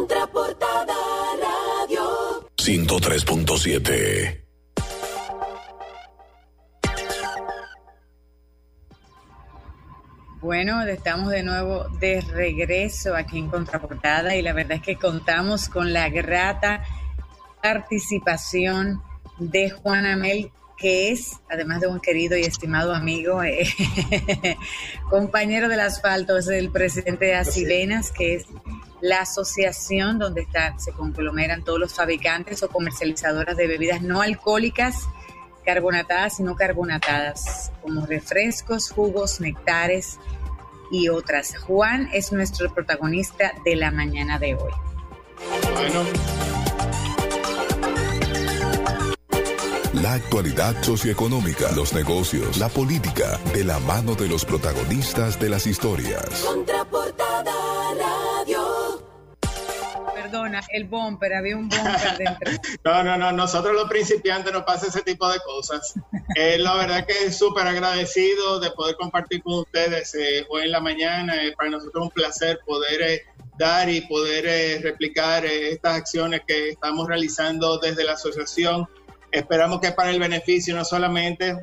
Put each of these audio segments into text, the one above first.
Contraportada Radio. 103.7 Bueno, estamos de nuevo de regreso aquí en Contraportada y la verdad es que contamos con la grata participación de Juan Amel, que es, además de un querido y estimado amigo, eh, compañero del asfalto, es el presidente de Asilenas, que es la asociación donde está, se conglomeran todos los fabricantes o comercializadoras de bebidas no alcohólicas, carbonatadas y no carbonatadas, como refrescos, jugos, nectares y otras. Juan es nuestro protagonista de la mañana de hoy. Bueno. La actualidad socioeconómica, los negocios, la política, de la mano de los protagonistas de las historias. Contraportada Radio. El bumper, había un bumper dentro. no, no, no, nosotros los principiantes no pasa ese tipo de cosas. Eh, la verdad que es súper agradecido de poder compartir con ustedes eh, hoy en la mañana. Eh, para nosotros es un placer poder eh, dar y poder eh, replicar estas acciones que estamos realizando desde la asociación. Esperamos que para el beneficio no solamente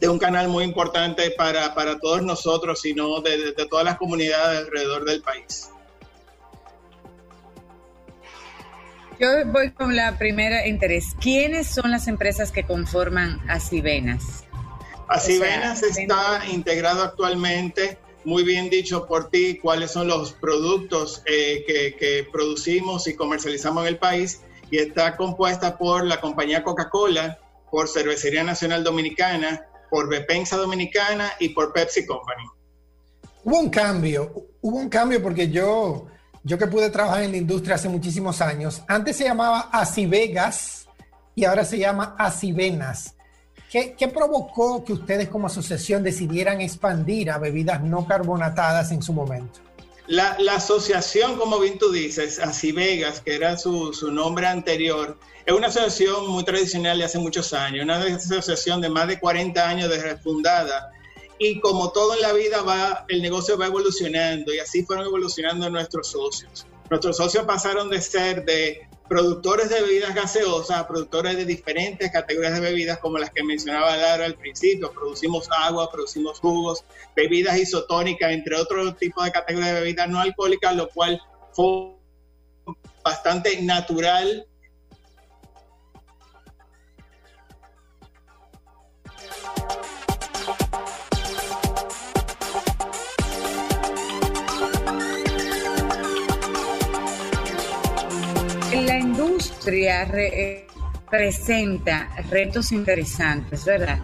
de un canal muy importante para, para todos nosotros, sino de- de todas las comunidades alrededor del país. Yo voy con la primera interés. ¿Quiénes son las empresas que conforman Asivenas? Así O sea, Venas está integrado actualmente, muy bien dicho por ti, cuáles son los productos eh, que, que producimos y comercializamos en el país y está compuesta por la compañía Coca-Cola, por Cervecería Nacional Dominicana, por Bepensa Dominicana y por Pepsi Company. Hubo un cambio, hubo un cambio porque yo, yo que pude trabajar en la industria hace muchísimos años, antes se llamaba Asivegas y ahora se llama Asivenas. ¿Qué, ¿Qué provocó que ustedes como asociación decidieran expandir a bebidas no carbonatadas en su momento? La, la asociación, como bien tú dices, Así Vegas, que era su, su nombre anterior, es una asociación muy tradicional de hace muchos años, una asociación de más de 40 años de fundada. Y como todo en la vida va, el negocio va evolucionando y así fueron evolucionando nuestros socios. Nuestros socios pasaron de ser de productores de bebidas gaseosas a productores de diferentes categorías de bebidas como las que mencionaba Lara al principio. Producimos agua, producimos jugos, bebidas isotónicas, entre otros tipos de categorías de bebidas no alcohólicas, lo cual fue bastante natural industria eh, presenta retos interesantes, ¿verdad?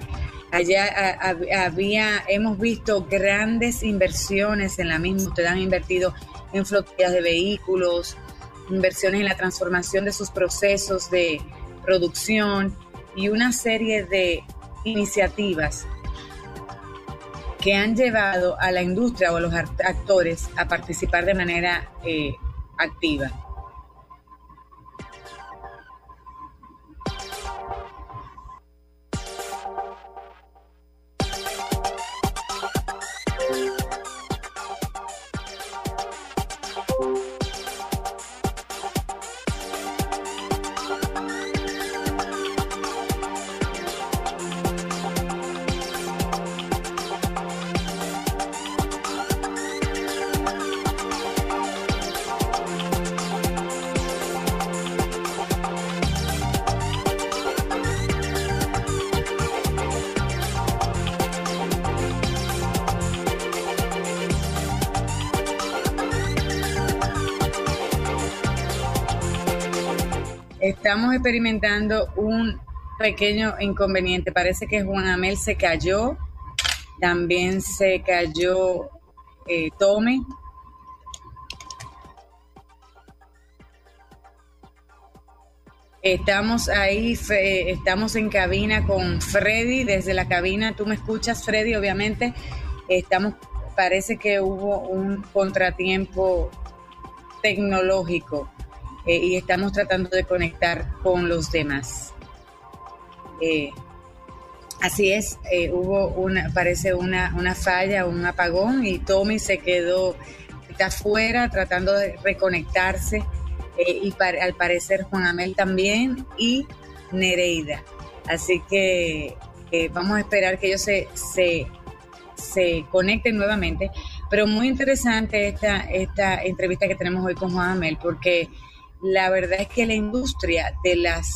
Allá había, hemos visto grandes inversiones en la misma, ustedes han invertido en flotillas de vehículos, inversiones en la transformación de sus procesos de producción y una serie de iniciativas que han llevado a la industria o a los act- actores a participar de manera eh, activa. Estamos experimentando un pequeño inconveniente. Parece que Juan Amel se cayó. También se cayó eh, Tommy. Estamos ahí, estamos en cabina con Freddy, desde la cabina, tú me escuchas, Freddy, obviamente. Estamos, parece que hubo un contratiempo tecnológico eh, y estamos tratando de conectar con los demás. Eh, así es, eh, hubo una, parece una, una falla, un apagón y Tommy se quedó, está afuera tratando de reconectarse y al parecer Juan Amel también y Nereida. Así que vamos a esperar que ellos se, se, se conecten nuevamente. Pero muy interesante esta, esta entrevista que tenemos hoy con Juan Amel, porque la verdad es que la industria de las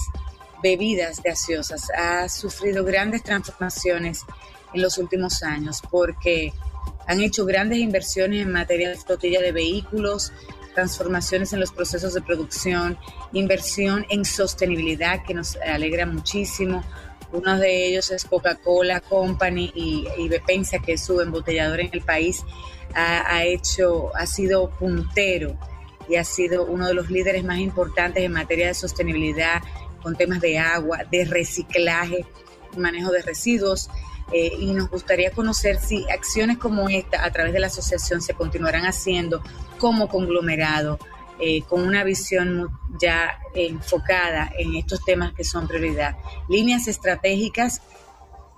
bebidas gaseosas ha sufrido grandes transformaciones en los últimos años, porque han hecho grandes inversiones en materia de flotilla de vehículos, transformaciones en los procesos de producción, inversión en sostenibilidad que nos alegra muchísimo. Uno de ellos es Coca-Cola Company y, Bepensa, que es su embotellador en el país, ha, hecho, ha sido puntero y ha sido uno de los líderes más importantes en materia de sostenibilidad con temas de agua, de reciclaje, manejo de residuos. Eh, y nos gustaría conocer si acciones como esta a través de la asociación se continuarán haciendo como conglomerado, eh, con una visión ya enfocada en estos temas que son prioridad. Líneas estratégicas,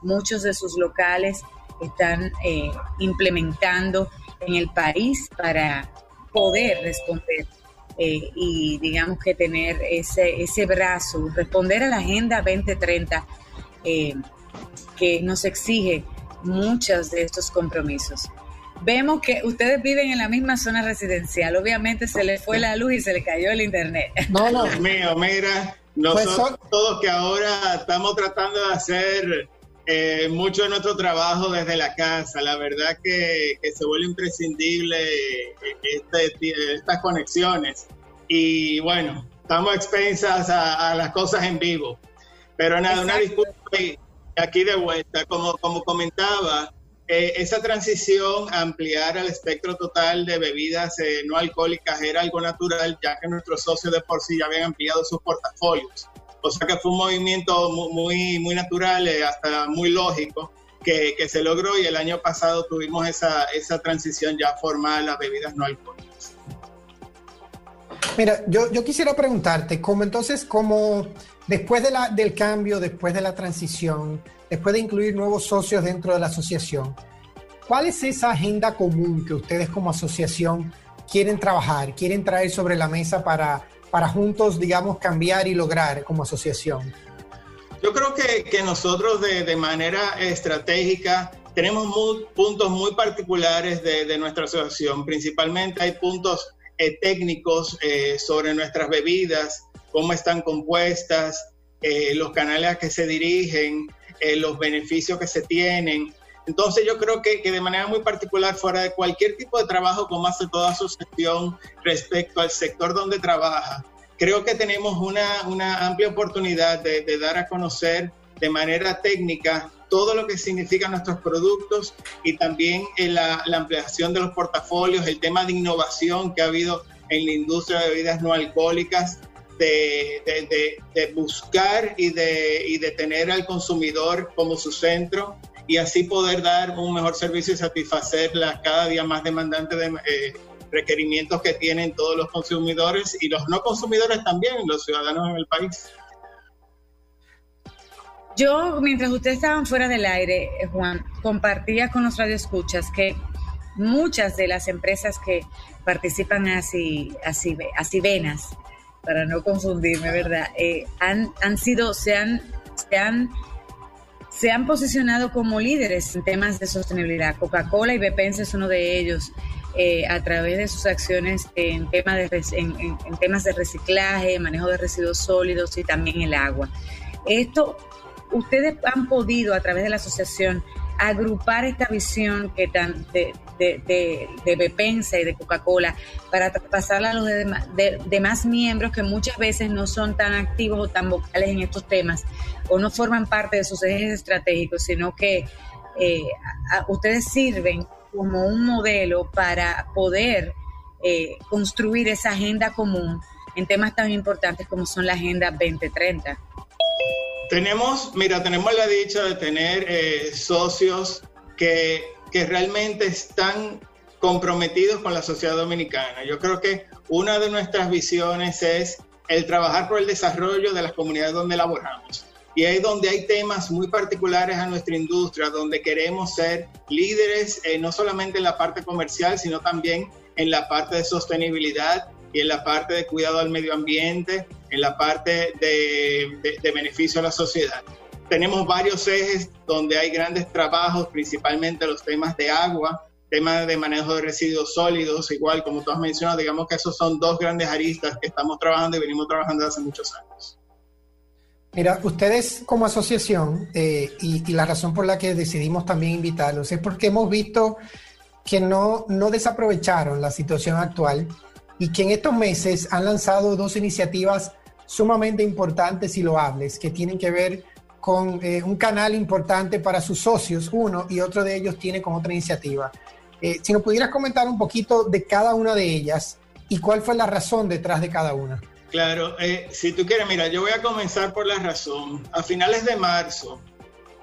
muchos de sus locales están eh, implementando en el país para poder responder y digamos que tener ese, ese brazo, responder a la Agenda 2030 que nos exige muchos de estos compromisos. Vemos que ustedes viven en la misma zona residencial. Obviamente se les fue la luz y se le cayó el internet. No, no. mío, mira, nosotros pues todos que ahora estamos tratando de hacer eh, mucho de nuestro trabajo desde la casa. La verdad que, se vuelve imprescindible eh, este, estas conexiones. Y bueno, estamos expensas a, las cosas en vivo. Pero nada, una disculpa Aquí de vuelta, como, como comentaba, eh, esa transición a ampliar el espectro total de bebidas eh, no alcohólicas era algo natural, ya que nuestros socios de por sí ya habían ampliado sus portafolios. O sea que fue un movimiento muy, muy natural, eh, hasta muy lógico, que, que, se logró y el año pasado tuvimos esa, esa transición ya formal a las bebidas no alcohólicas. Mira, yo, yo quisiera preguntarte, ¿cómo entonces, cómo Después de la, del cambio, después de la transición, después de incluir nuevos socios dentro de la asociación, ¿cuál es esa agenda común que ustedes como asociación quieren trabajar, quieren traer sobre la mesa para, para juntos, digamos, cambiar y lograr como asociación? Yo creo que, nosotros de, manera estratégica tenemos puntos muy particulares de, nuestra asociación. Principalmente hay puntos eh, técnicos eh, sobre nuestras bebidas, cómo están compuestas, eh, los canales a que se dirigen, los beneficios que se tienen. Entonces yo creo que, de manera muy particular, fuera de cualquier tipo de trabajo como hace toda asociación respecto al sector donde trabaja, creo que tenemos una, amplia oportunidad de, dar a conocer de manera técnica todo lo que significan nuestros productos y también la, la, ampliación de los portafolios, el tema de innovación que ha habido en la industria de bebidas no alcohólicas, de, buscar y de, y de tener al consumidor como su centro y así poder dar un mejor servicio y satisfacer las cada día más demandantes de, eh, requerimientos que tienen todos los consumidores y los no consumidores también, los ciudadanos en el país. Yo, mientras ustedes estaban fuera del aire, eh, Juan, compartía con los radioescuchas que muchas de las empresas que participan así, así, así venas, para no confundirme, ¿verdad? Eh, han, han sido, se han, se han, se han posicionado como líderes en temas de sostenibilidad. Coca-Cola y Bepense es uno de ellos. Eh, a través de sus acciones en, tema de, temas de reciclaje, manejo de residuos sólidos y también el agua. Esto, ustedes han podido a través de la asociación agrupar esta visión que tan de, de, Bepensa y de Coca-Cola para pasarla a los demás miembros que muchas veces no son tan activos o tan vocales en estos temas o no forman parte de sus ejes estratégicos, sino que eh, ustedes sirven como un modelo para poder eh, construir esa agenda común en temas tan importantes como son la Agenda 2030. Tenemos, mira, tenemos la dicha de tener eh, socios que que realmente están comprometidos con la sociedad dominicana. Yo creo que una de nuestras visiones es el trabajar por el desarrollo de las comunidades donde laboramos. Y ahí donde hay temas muy particulares a nuestra industria, donde queremos ser líderes, eh, no solamente en la parte comercial, sino también en la parte de sostenibilidad y en la parte de cuidado al medio ambiente, en la parte de beneficio a la sociedad. Tenemos varios ejes donde hay grandes trabajos, principalmente los temas de agua, temas de manejo de residuos sólidos, igual como tú has mencionado, digamos que esos son dos grandes aristas que estamos trabajando y venimos trabajando hace muchos años. Mira, ustedes como asociación, eh, y, la razón por la que decidimos también invitarlos es porque hemos visto que no, no desaprovecharon la situación actual y que en estos meses han lanzado dos iniciativas sumamente importantes y loables que tienen que ver con eh, un canal importante para sus socios, uno, y otro de ellos tiene con otra iniciativa. Eh, si nos pudieras comentar un poquito de cada una de ellas y cuál fue la razón detrás de cada una. Claro, eh, si tú quieres, mira, yo voy a comenzar por la razón. A finales de marzo,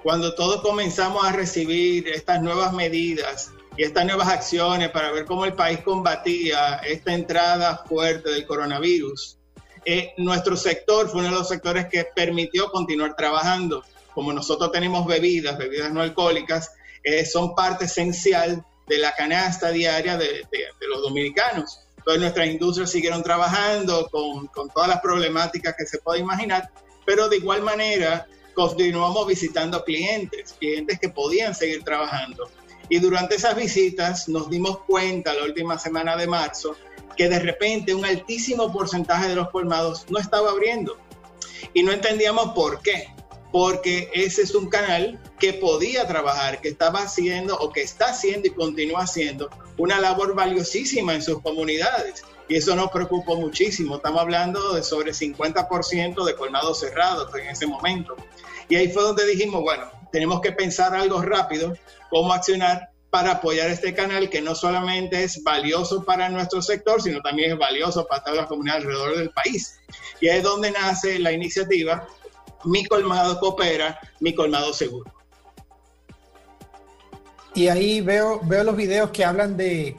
cuando todos comenzamos a recibir estas nuevas medidas y estas nuevas acciones para ver cómo el país combatía esta entrada fuerte del coronavirus, eh, nuestro sector fue uno de los sectores que permitió continuar trabajando. Como nosotros tenemos bebidas, bebidas no alcohólicas, eh, son parte esencial de la canasta diaria de los dominicanos. Entonces nuestras industrias siguieron trabajando con, con todas las problemáticas que se puede imaginar, pero de igual manera continuamos visitando clientes, clientes que podían seguir trabajando. Y durante esas visitas nos dimos cuenta la última semana de marzo que de repente un altísimo porcentaje de los colmados no estaba abriendo. Y no entendíamos por qué. Porque ese es un canal que podía trabajar, que estaba haciendo o que está haciendo y continúa haciendo una labor valiosísima en sus comunidades. Y eso nos preocupó muchísimo. Estamos hablando de sobre 50% de colmados cerrados en ese momento. Y ahí fue donde dijimos, bueno, tenemos que pensar algo rápido, cómo accionar para apoyar este canal que no solamente es valioso para nuestro sector, sino también es valioso para todas las comunidades alrededor del país. Y ahí es donde nace la iniciativa Mi Colmado Coopera, Mi Colmado Seguro. Y ahí veo, veo los videos que hablan de,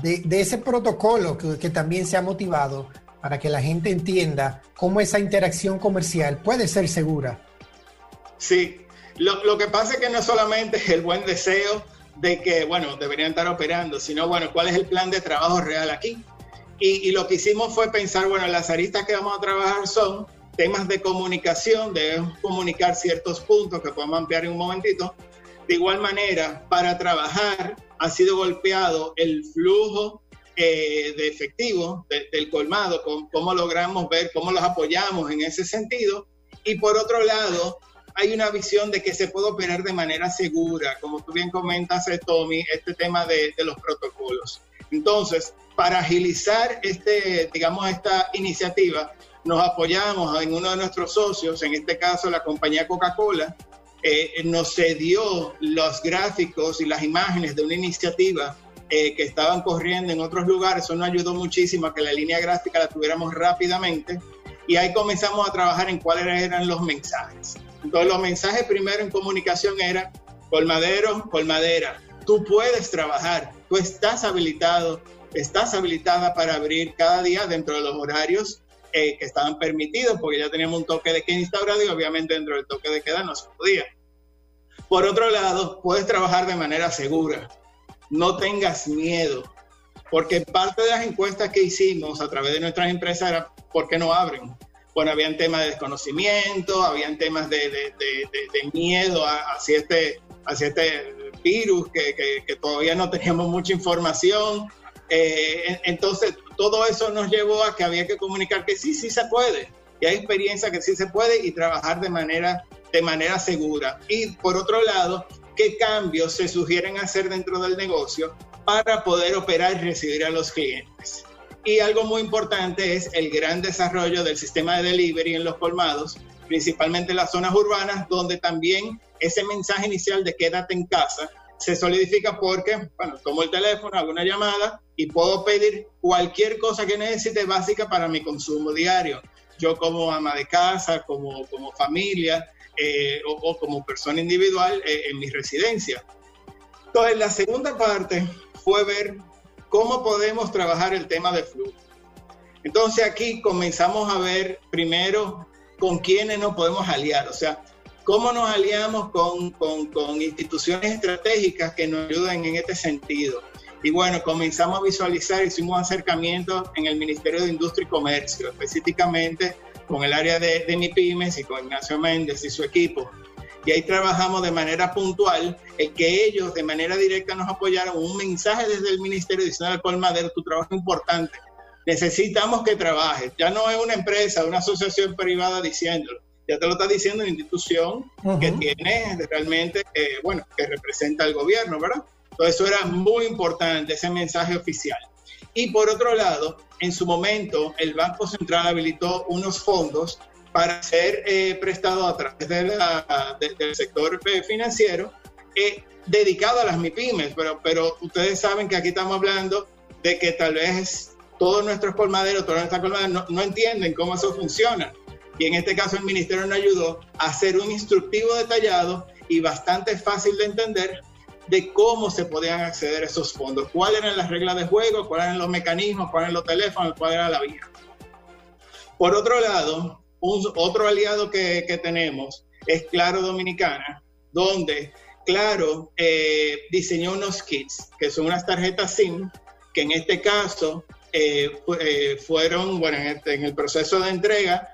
de, ese protocolo que, que, también se ha motivado para que la gente entienda cómo esa interacción comercial puede ser segura. Sí, lo, lo que pasa es que no solamente es el buen deseo de que, bueno, deberían estar operando, sino, bueno, cuál es el plan de trabajo real aquí. Y, lo que hicimos fue pensar, bueno, las aristas que vamos a trabajar son temas de comunicación, debemos comunicar ciertos puntos que podemos ampliar en un momentito, de igual manera, para trabajar ha sido golpeado el flujo eh, de efectivo del colmado, con, cómo logramos ver, cómo los apoyamos en ese sentido. Y por otro lado, hay una visión de que se puede operar de manera segura, como tú bien comentas, eh, Tommy, este tema de, los protocolos. Entonces, para agilizar este, digamos, esta iniciativa, nos apoyamos en uno de nuestros socios, en este caso la compañía Coca-Cola, eh, nos cedió los gráficos y las imágenes de una iniciativa eh, que estaban corriendo en otros lugares. Eso nos ayudó muchísimo a que la línea gráfica la tuviéramos rápidamente y ahí comenzamos a trabajar en cuáles eran los mensajes. Entonces los mensajes primero en comunicación eran colmadero, colmadera, tú puedes trabajar, tú estás habilitado, estás habilitada para abrir cada día dentro de los horarios eh, que estaban permitidos, porque ya teníamos un toque de queda instaurado y obviamente dentro del toque de queda no se podía. Por otro lado, puedes trabajar de manera segura. No tengas miedo, porque parte de las encuestas que hicimos a través de nuestras empresas era ¿por qué no abren? Bueno, habían temas de desconocimiento, habían temas de, de, de, miedo hacia este, hacia este virus, que, que, que todavía no teníamos mucha información. Eh, entonces, todo eso nos llevó a que había que comunicar que sí, sí se puede, que hay experiencia que sí se puede y trabajar de manera, de manera segura. Y por otro lado, qué cambios se sugieren hacer dentro del negocio para poder operar y recibir a los clientes. Y algo muy importante es el gran desarrollo del sistema de delivery en los colmados, principalmente en las zonas urbanas, donde también ese mensaje inicial de quédate en casa se solidifica porque, bueno, tomo el teléfono, hago una llamada y puedo pedir cualquier cosa que necesite básica para mi consumo diario. Yo como ama de casa, como, como familia eh, o, como persona individual eh, en mi residencia. Entonces, la segunda parte fue ver cómo podemos trabajar el tema de flujo. Entonces aquí comenzamos a ver primero con quiénes nos podemos aliar, o sea, ¿Cómo nos aliamos con, con, con, instituciones estratégicas que nos ayuden en este sentido? Y bueno, comenzamos a visualizar, hicimos acercamientos en el Ministerio de Industria y Comercio, específicamente con el área de, de MIPIMES y con Ignacio Méndez y su equipo. Y ahí trabajamos de manera puntual, el que ellos de manera directa nos apoyaron, un mensaje desde el Ministerio diciendo al Colmadero, tu trabajo es importante, necesitamos que trabajes. Ya no es una empresa, una asociación privada diciéndolo, ya te lo está diciendo una institución que tiene realmente, eh, bueno, que representa al gobierno, ¿verdad? Entonces eso era muy importante, ese mensaje oficial. Y por otro lado, en su momento, el Banco Central habilitó unos fondos para ser eh, prestados a través del sector eh, financiero eh, dedicado a las MIPIMES, pero, pero ustedes saben que aquí estamos hablando de que tal vez todos nuestros colmaderos, todas nuestras colmaderas no, entienden cómo eso funciona. Y en este caso el ministerio nos ayudó a hacer un instructivo detallado y bastante fácil de entender de cómo se podían acceder a esos fondos, cuáles eran las reglas de juego, cuáles eran los mecanismos, cuáles eran los teléfonos, cuál era la vía. Por otro lado, otro aliado que, que, tenemos es Claro Dominicana, donde Claro eh, diseñó unos kits, que son unas tarjetas SIM, que en este caso eh, eh, fueron, bueno, en, este, en, el proceso de entrega,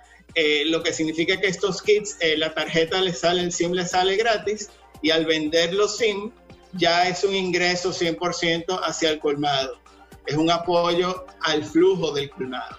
lo que significa que estos kits, la tarjeta le sale, el SIM le sale gratis, y al vender los SIM, ya es un ingreso 100% hacia el colmado. Es un apoyo al flujo del colmado.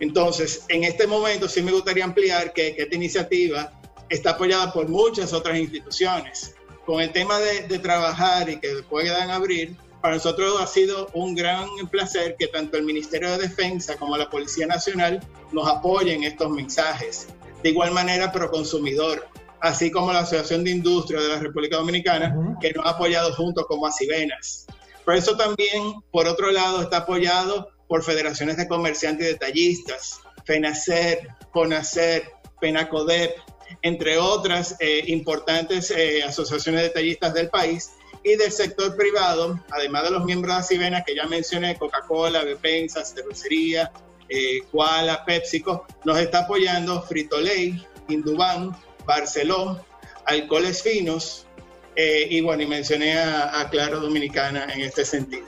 Entonces, en este momento sí me gustaría ampliar que, esta iniciativa está apoyada por muchas otras instituciones. Con el tema de, trabajar y que puedan abrir, para nosotros ha sido un gran placer que tanto el Ministerio de Defensa como la Policía Nacional nos apoyen estos mensajes. De igual manera, Proconsumidor, así como la Asociación de Industria de la República Dominicana, que nos ha apoyado junto como Asivenas. Por eso también, por otro lado, está apoyado por federaciones de comerciantes y detallistas, FENACER, CONACER, PENACODEP, entre otras eh, importantes eh, asociaciones detallistas del país y del sector privado, además de los miembros de Acivena que ya mencioné, Coca-Cola, Bepensa, Cervecería, eh, Koala, PepsiCo, nos está apoyando Frito-Lay, Indubán, Barceló, Alcoholes Finos, eh, y bueno, y mencioné a, a Claro Dominicana en este sentido.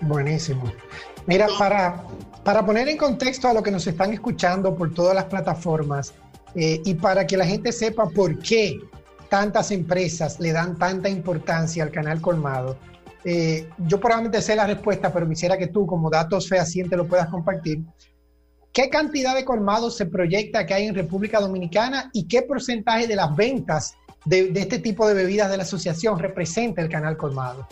Buenísimo. Mira, para, para poner en contexto a lo que nos están escuchando por todas las plataformas eh, y para que la gente sepa por qué tantas empresas le dan tanta importancia al canal colmado, eh, yo probablemente sé la respuesta, pero quisiera que tú, como datos fehacientes, lo puedas compartir. ¿Qué cantidad de colmados se proyecta que hay en República Dominicana y qué porcentaje de las ventas de, de este tipo de bebidas de la asociación representa el canal colmado?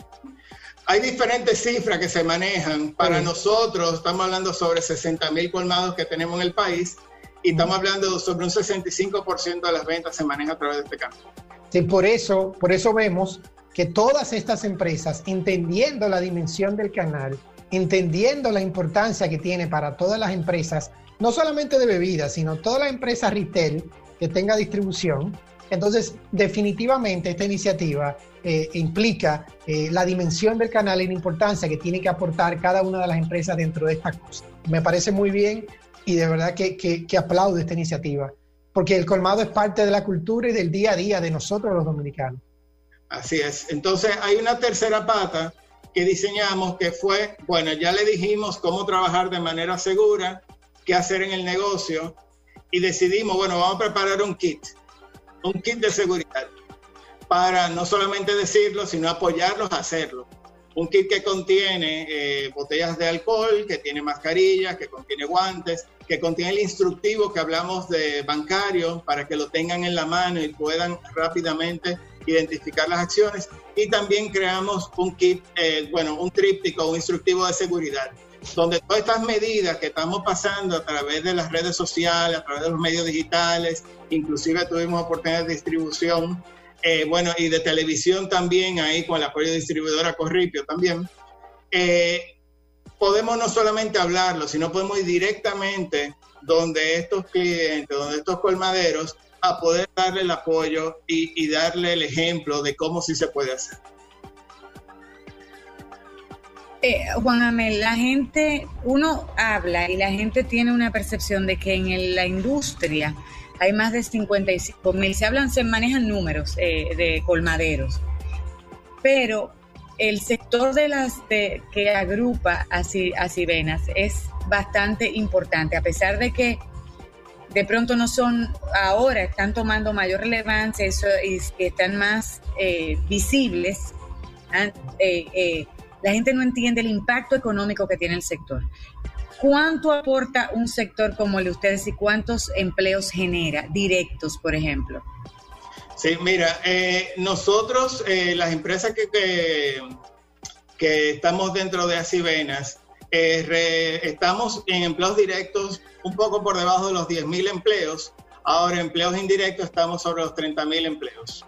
Hay diferentes cifras que se manejan. Para nosotros estamos hablando sobre 60 mil colmados que tenemos en el país y estamos hablando sobre un 65% de las ventas se maneja a través de este campo. Sí, por eso, por eso vemos que todas estas empresas, entendiendo la dimensión del canal, entendiendo la importancia que tiene para todas las empresas, no solamente de bebidas, sino todas las empresas retail que tenga distribución, entonces definitivamente esta iniciativa eh, implica eh, la dimensión del canal y la importancia que tiene que aportar cada una de las empresas dentro de esta cosa. Me parece muy bien y de verdad que, que, aplaudo esta iniciativa, porque el colmado es parte de la cultura y del día a día de nosotros los dominicanos. Así es. Entonces hay una tercera pata que diseñamos que fue, bueno, ya le dijimos cómo trabajar de manera segura, qué hacer en el negocio y decidimos, bueno, vamos a preparar un kit, un kit de seguridad para no solamente decirlo, sino apoyarlos a hacerlo. Un kit que contiene eh, botellas de alcohol, que tiene mascarillas, que contiene guantes, que contiene el instructivo que hablamos de bancario para que lo tengan en la mano y puedan rápidamente identificar las acciones. Y también creamos un kit, eh, bueno, un tríptico, un instructivo de seguridad, donde todas estas medidas que estamos pasando a través de las redes sociales, a través de los medios digitales, inclusive tuvimos oportunidades de distribución eh, bueno, y de televisión también, ahí con el apoyo de distribuidora Corripio también, eh, podemos no solamente hablarlo, sino podemos ir directamente donde estos clientes, donde estos colmaderos, a poder darle el apoyo y, darle el ejemplo de cómo sí se puede hacer. Juan Amel, la gente, uno habla y la gente tiene una percepción de que en la industria hay más de 55 mil. Se hablan, se manejan números eh, de colmaderos, pero el sector de las de, que agrupa a, a Cibenas es bastante importante, a pesar de que de pronto no son ahora, están tomando mayor relevancia eso, y están más eh, visibles. Eh, la gente no entiende el impacto económico que tiene el sector. ¿Cuánto aporta un sector como el de ustedes y cuántos empleos genera, directos, por ejemplo? Sí, mira, nosotros, las empresas que, que, que, estamos dentro de Acivenas, estamos en empleos directos un poco por debajo de los 10.000 empleos. Ahora, empleos indirectos, estamos sobre los 30.000 empleos.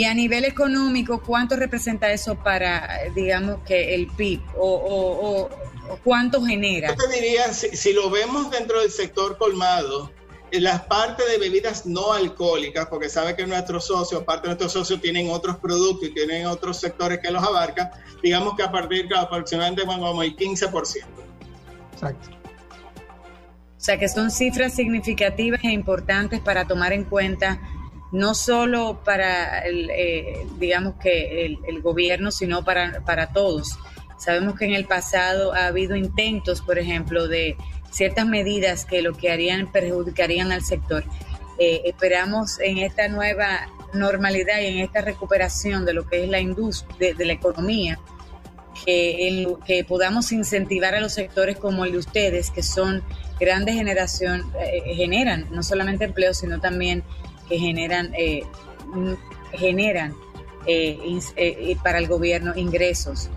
Y a nivel económico, ¿cuánto representa eso para, digamos, que el PIB? ¿O, cuánto genera? Yo te diría, si, lo vemos dentro del sector colmado, las partes de bebidas no alcohólicas, porque sabe que nuestros socios, parte de nuestros socios tienen otros productos y tienen otros sectores que los abarcan, digamos que a partir de aproximadamente como el 15%. Exacto. O sea que son cifras significativas e importantes para tomar en cuenta, no solo para, el, eh, digamos que el, gobierno, sino para, para todos. Sabemos que en el pasado ha habido intentos, por ejemplo, de ciertas medidas que lo que harían perjudicarían al sector. Eh, esperamos en esta nueva normalidad y en esta recuperación de lo que es la industria, de la economía, que, que podamos incentivar a los sectores como el de ustedes, que son grandes generación, eh, generan no solamente empleo, sino también que generan, eh, generan eh, para el gobierno ingresos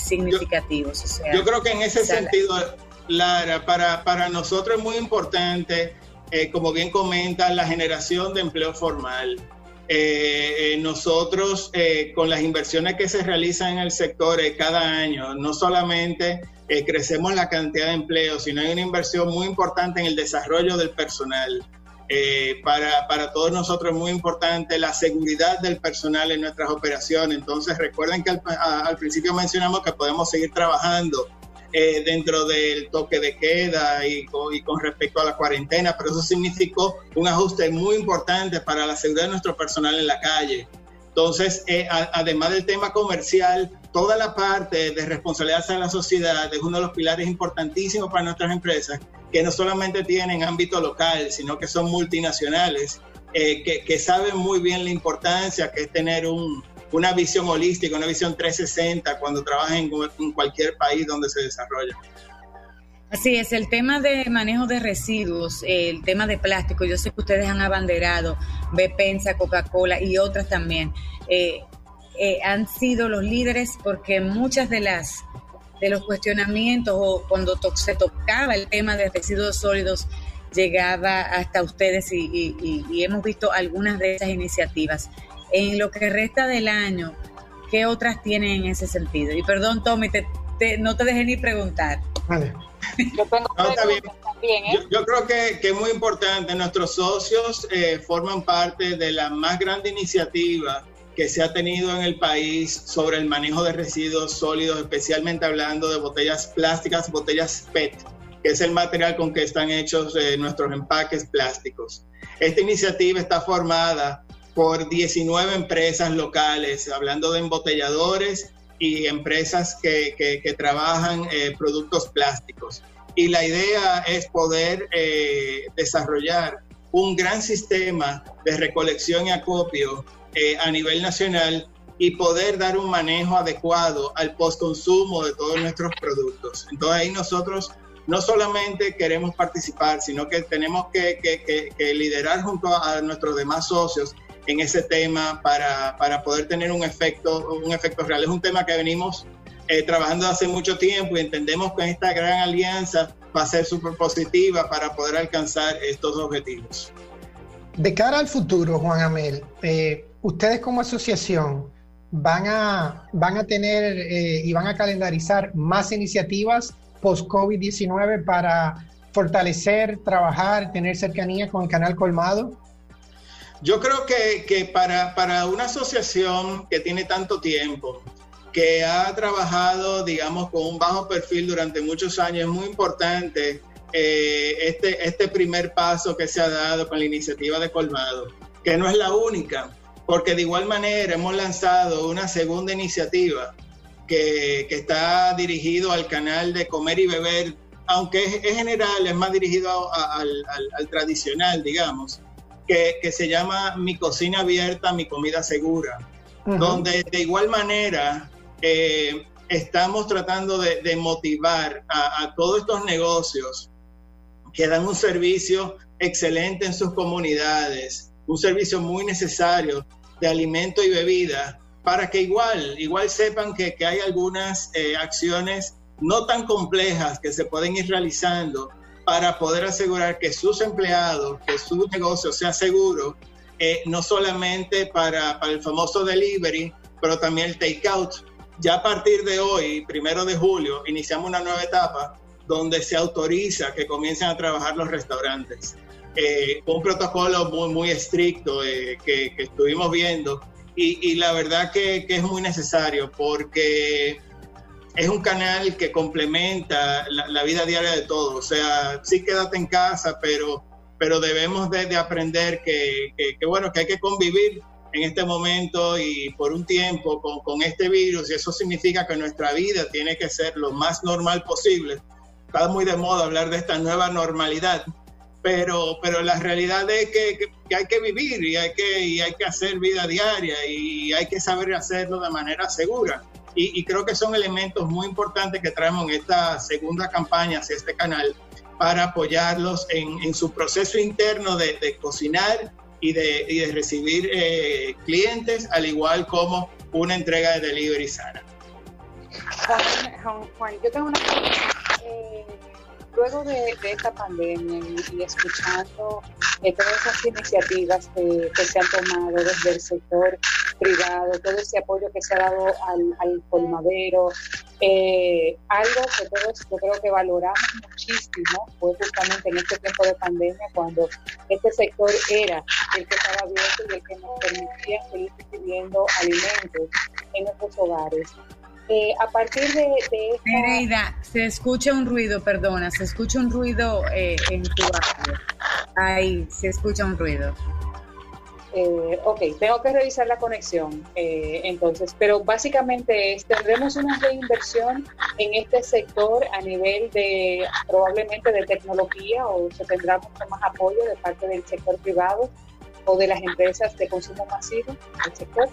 significativos. Yo, creo que en ese sentido, Lara, para, para nosotros es muy importante, como bien comenta, la generación de empleo formal. Eh, eh, nosotros eh, con las inversiones que se realizan en el sector cada año, no solamente crecemos la cantidad de empleos, sino hay una inversión muy importante en el desarrollo del personal. Para, para, todos nosotros es muy importante la seguridad del personal en nuestras operaciones. Entonces recuerden que al, al principio mencionamos que podemos seguir trabajando eh, dentro del toque de queda y con, respecto a la cuarentena, pero eso significó un ajuste muy importante para la seguridad de nuestro personal en la calle. Entonces, eh, además del tema comercial, toda la parte de responsabilidad hacia la sociedad es uno de los pilares importantísimos para nuestras empresas, que no solamente tienen ámbito local, sino que son multinacionales, eh, que, que, saben muy bien la importancia que es tener un, una visión holística, una visión 360 cuando trabajen en cualquier país donde se desarrolla. Así es, el tema de manejo de residuos, el tema de plástico, yo sé que ustedes han abanderado, Bepensa, Coca-Cola y otras también, eh, eh, han sido los líderes porque muchas de las de los cuestionamientos o cuando se tocaba el tema de residuos sólidos llegaba hasta ustedes y hemos visto algunas de esas iniciativas en lo que resta del año, ¿qué otras tienen en ese sentido? Y perdón, Tommy, no te dejé ni preguntar. Vale. Yo, tengo también, ¿eh? yo, creo que, es muy importante. Nuestros socios eh, forman parte de la más grande iniciativa que se ha tenido en el país sobre el manejo de residuos sólidos, especialmente hablando de botellas plásticas, botellas PET, que es el material con que están hechos eh, nuestros empaques plásticos. Esta iniciativa está formada por 19 empresas locales, hablando de embotelladores y empresas que, que, trabajan eh, productos plásticos. Y la idea es poder eh, desarrollar un gran sistema de recolección y acopio eh, a nivel nacional y poder dar un manejo adecuado al postconsumo de todos nuestros productos. Entonces ahí nosotros no solamente queremos participar, sino que tenemos que, que, que liderar junto a nuestros demás socios en ese tema para, para, poder tener un efecto, un efecto real. Es un tema que venimos eh, trabajando hace mucho tiempo y entendemos que esta gran alianza va a ser súper positiva para poder alcanzar estos objetivos. De cara al futuro, Juan Amel, eh, ustedes como asociación van a, van a tener eh, y van a calendarizar más iniciativas post-COVID-19 para fortalecer, trabajar, tener cercanía con el canal colmado? Yo creo que, para, para, una asociación que tiene tanto tiempo, que ha trabajado, digamos, con un bajo perfil durante muchos años, es muy importante eh, este, este primer paso que se ha dado con la iniciativa de Colmado, que no es la única, porque de igual manera hemos lanzado una segunda iniciativa que, está dirigido al canal de comer y beber, aunque es, general, es más dirigido al, tradicional, digamos, que, se llama Mi cocina abierta, mi comida segura, donde de igual manera eh, estamos tratando de, motivar a, todos estos negocios que dan un servicio excelente en sus comunidades, un servicio muy necesario de alimento y bebida, para que igual, igual sepan que, hay algunas eh, acciones no tan complejas que se pueden ir realizando para poder asegurar que sus empleados, que su negocio sea seguro, eh, no solamente para, para el famoso delivery, pero también el takeout, ya a partir de hoy, primero de julio, iniciamos una nueva etapa donde se autoriza que comiencen a trabajar los restaurantes. Eh, un protocolo muy, muy estricto eh, que, estuvimos viendo y, la verdad que, es muy necesario porque es un canal que complementa la, vida diaria de todos. O sea, sí quédate en casa, pero, pero debemos de, aprender que, que, bueno, que hay que convivir en este momento y por un tiempo con, con, este virus y eso significa que nuestra vida tiene que ser lo más normal posible. Está muy de moda hablar de esta nueva normalidad, pero, pero la realidad es que, que, hay que vivir y hay que, y hay que hacer vida diaria y hay que saber hacerlo de manera segura. Y, y creo que son elementos muy importantes que traemos en esta segunda campaña hacia este canal para apoyarlos en, en su proceso interno de, de cocinar y de, y de recibir eh, clientes, al igual como una entrega de delivery sana. Juan, Juan yo tengo una pregunta. Eh, luego de, esta pandemia y, escuchando eh, todas esas iniciativas que, se han tomado desde el sector privado, todo ese apoyo que se ha dado al, al colmadero, eh, algo que todos yo creo que valoramos muchísimo fue justamente en este tiempo de pandemia cuando este sector era el que estaba abierto y el que nos permitía seguir recibiendo alimentos en nuestros hogares. Eh, a partir de, de se escucha un ruido, perdona, se escucha un ruido eh, en tu audio. Ahí, se escucha un ruido. Eh, ok, tengo que revisar la conexión eh, entonces, pero básicamente es, tendremos una reinversión en este sector a nivel de probablemente de tecnología o se tendrá mucho más apoyo de parte del sector privado o de las empresas de consumo masivo del sector.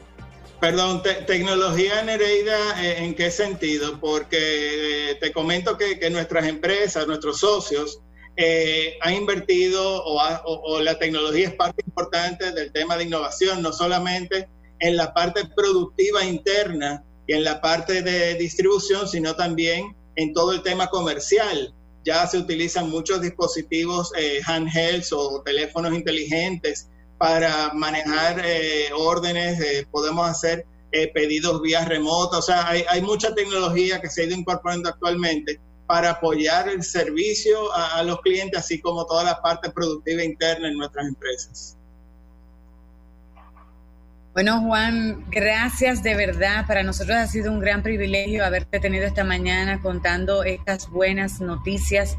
Perdón, tecnología Nereida, eh, ¿en qué sentido? Porque eh, te comento que, nuestras empresas, nuestros socios, eh, han invertido o, la tecnología es parte importante del tema de innovación, no solamente en la parte productiva interna y en la parte de distribución, sino también en todo el tema comercial. Ya se utilizan muchos dispositivos handhelds o teléfonos inteligentes para manejar eh, órdenes, podemos hacer eh, pedidos vía remota, o sea, hay, hay, mucha tecnología que se ha ido incorporando actualmente para apoyar el servicio a, los clientes, así como toda la parte productiva interna en nuestras empresas. Bueno, Juan, gracias de verdad. Para nosotros ha sido un gran privilegio haberte tenido esta mañana contando estas buenas noticias.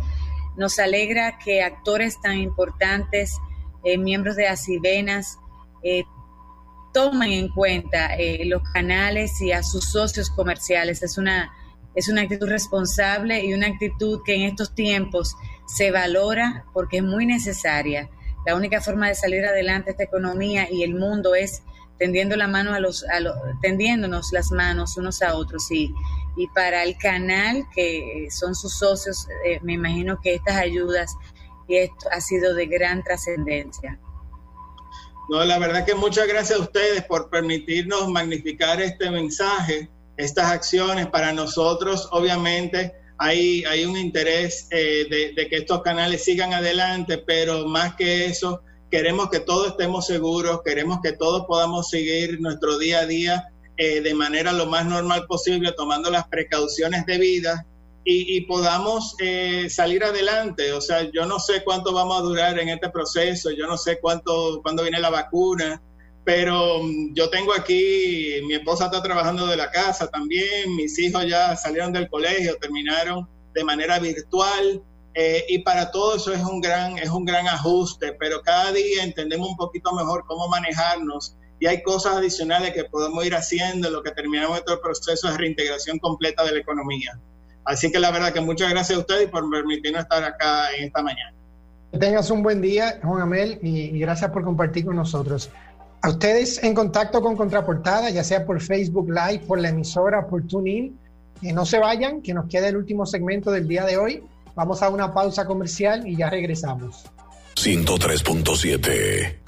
Nos alegra que actores tan importantes eh, miembros de Asivenas eh, toman en cuenta eh, los canales y a sus socios comerciales. Es una, es una actitud responsable y una actitud que en estos tiempos se valora porque es muy necesaria. La única forma de salir adelante esta economía y el mundo es tendiendo la mano a los, a tendiéndonos las manos unos a otros y, y para el canal que son sus socios me imagino que estas ayudas y esto ha sido de gran trascendencia. No, la verdad que muchas gracias a ustedes por permitirnos magnificar este mensaje, estas acciones. Para nosotros, obviamente, hay, hay un interés eh, de, que estos canales sigan adelante, pero más que eso, queremos que todos estemos seguros, queremos que todos podamos seguir nuestro día a día eh, de manera lo más normal posible, tomando las precauciones debidas y, podamos eh, salir adelante. O sea, yo no sé cuánto vamos a durar en este proceso, yo no sé cuánto, cuándo viene la vacuna, pero mm, yo tengo aquí, mi esposa está trabajando de la casa también, mis hijos ya salieron del colegio, terminaron de manera virtual. Eh, y para todo eso es un gran es un gran ajuste, pero cada día entendemos un poquito mejor cómo manejarnos y hay cosas adicionales que podemos ir haciendo, lo que terminamos este proceso de reintegración completa de la economía. Así que la verdad que muchas gracias a ustedes por permitirnos estar acá en esta mañana. Que tengas un buen día, Juan Amel, y, gracias por compartir con nosotros. A ustedes en contacto con Contraportada, ya sea por Facebook Live, por la emisora, por TuneIn, que no se vayan, que nos queda el último segmento del día de hoy. Vamos a una pausa comercial y ya regresamos. 103.7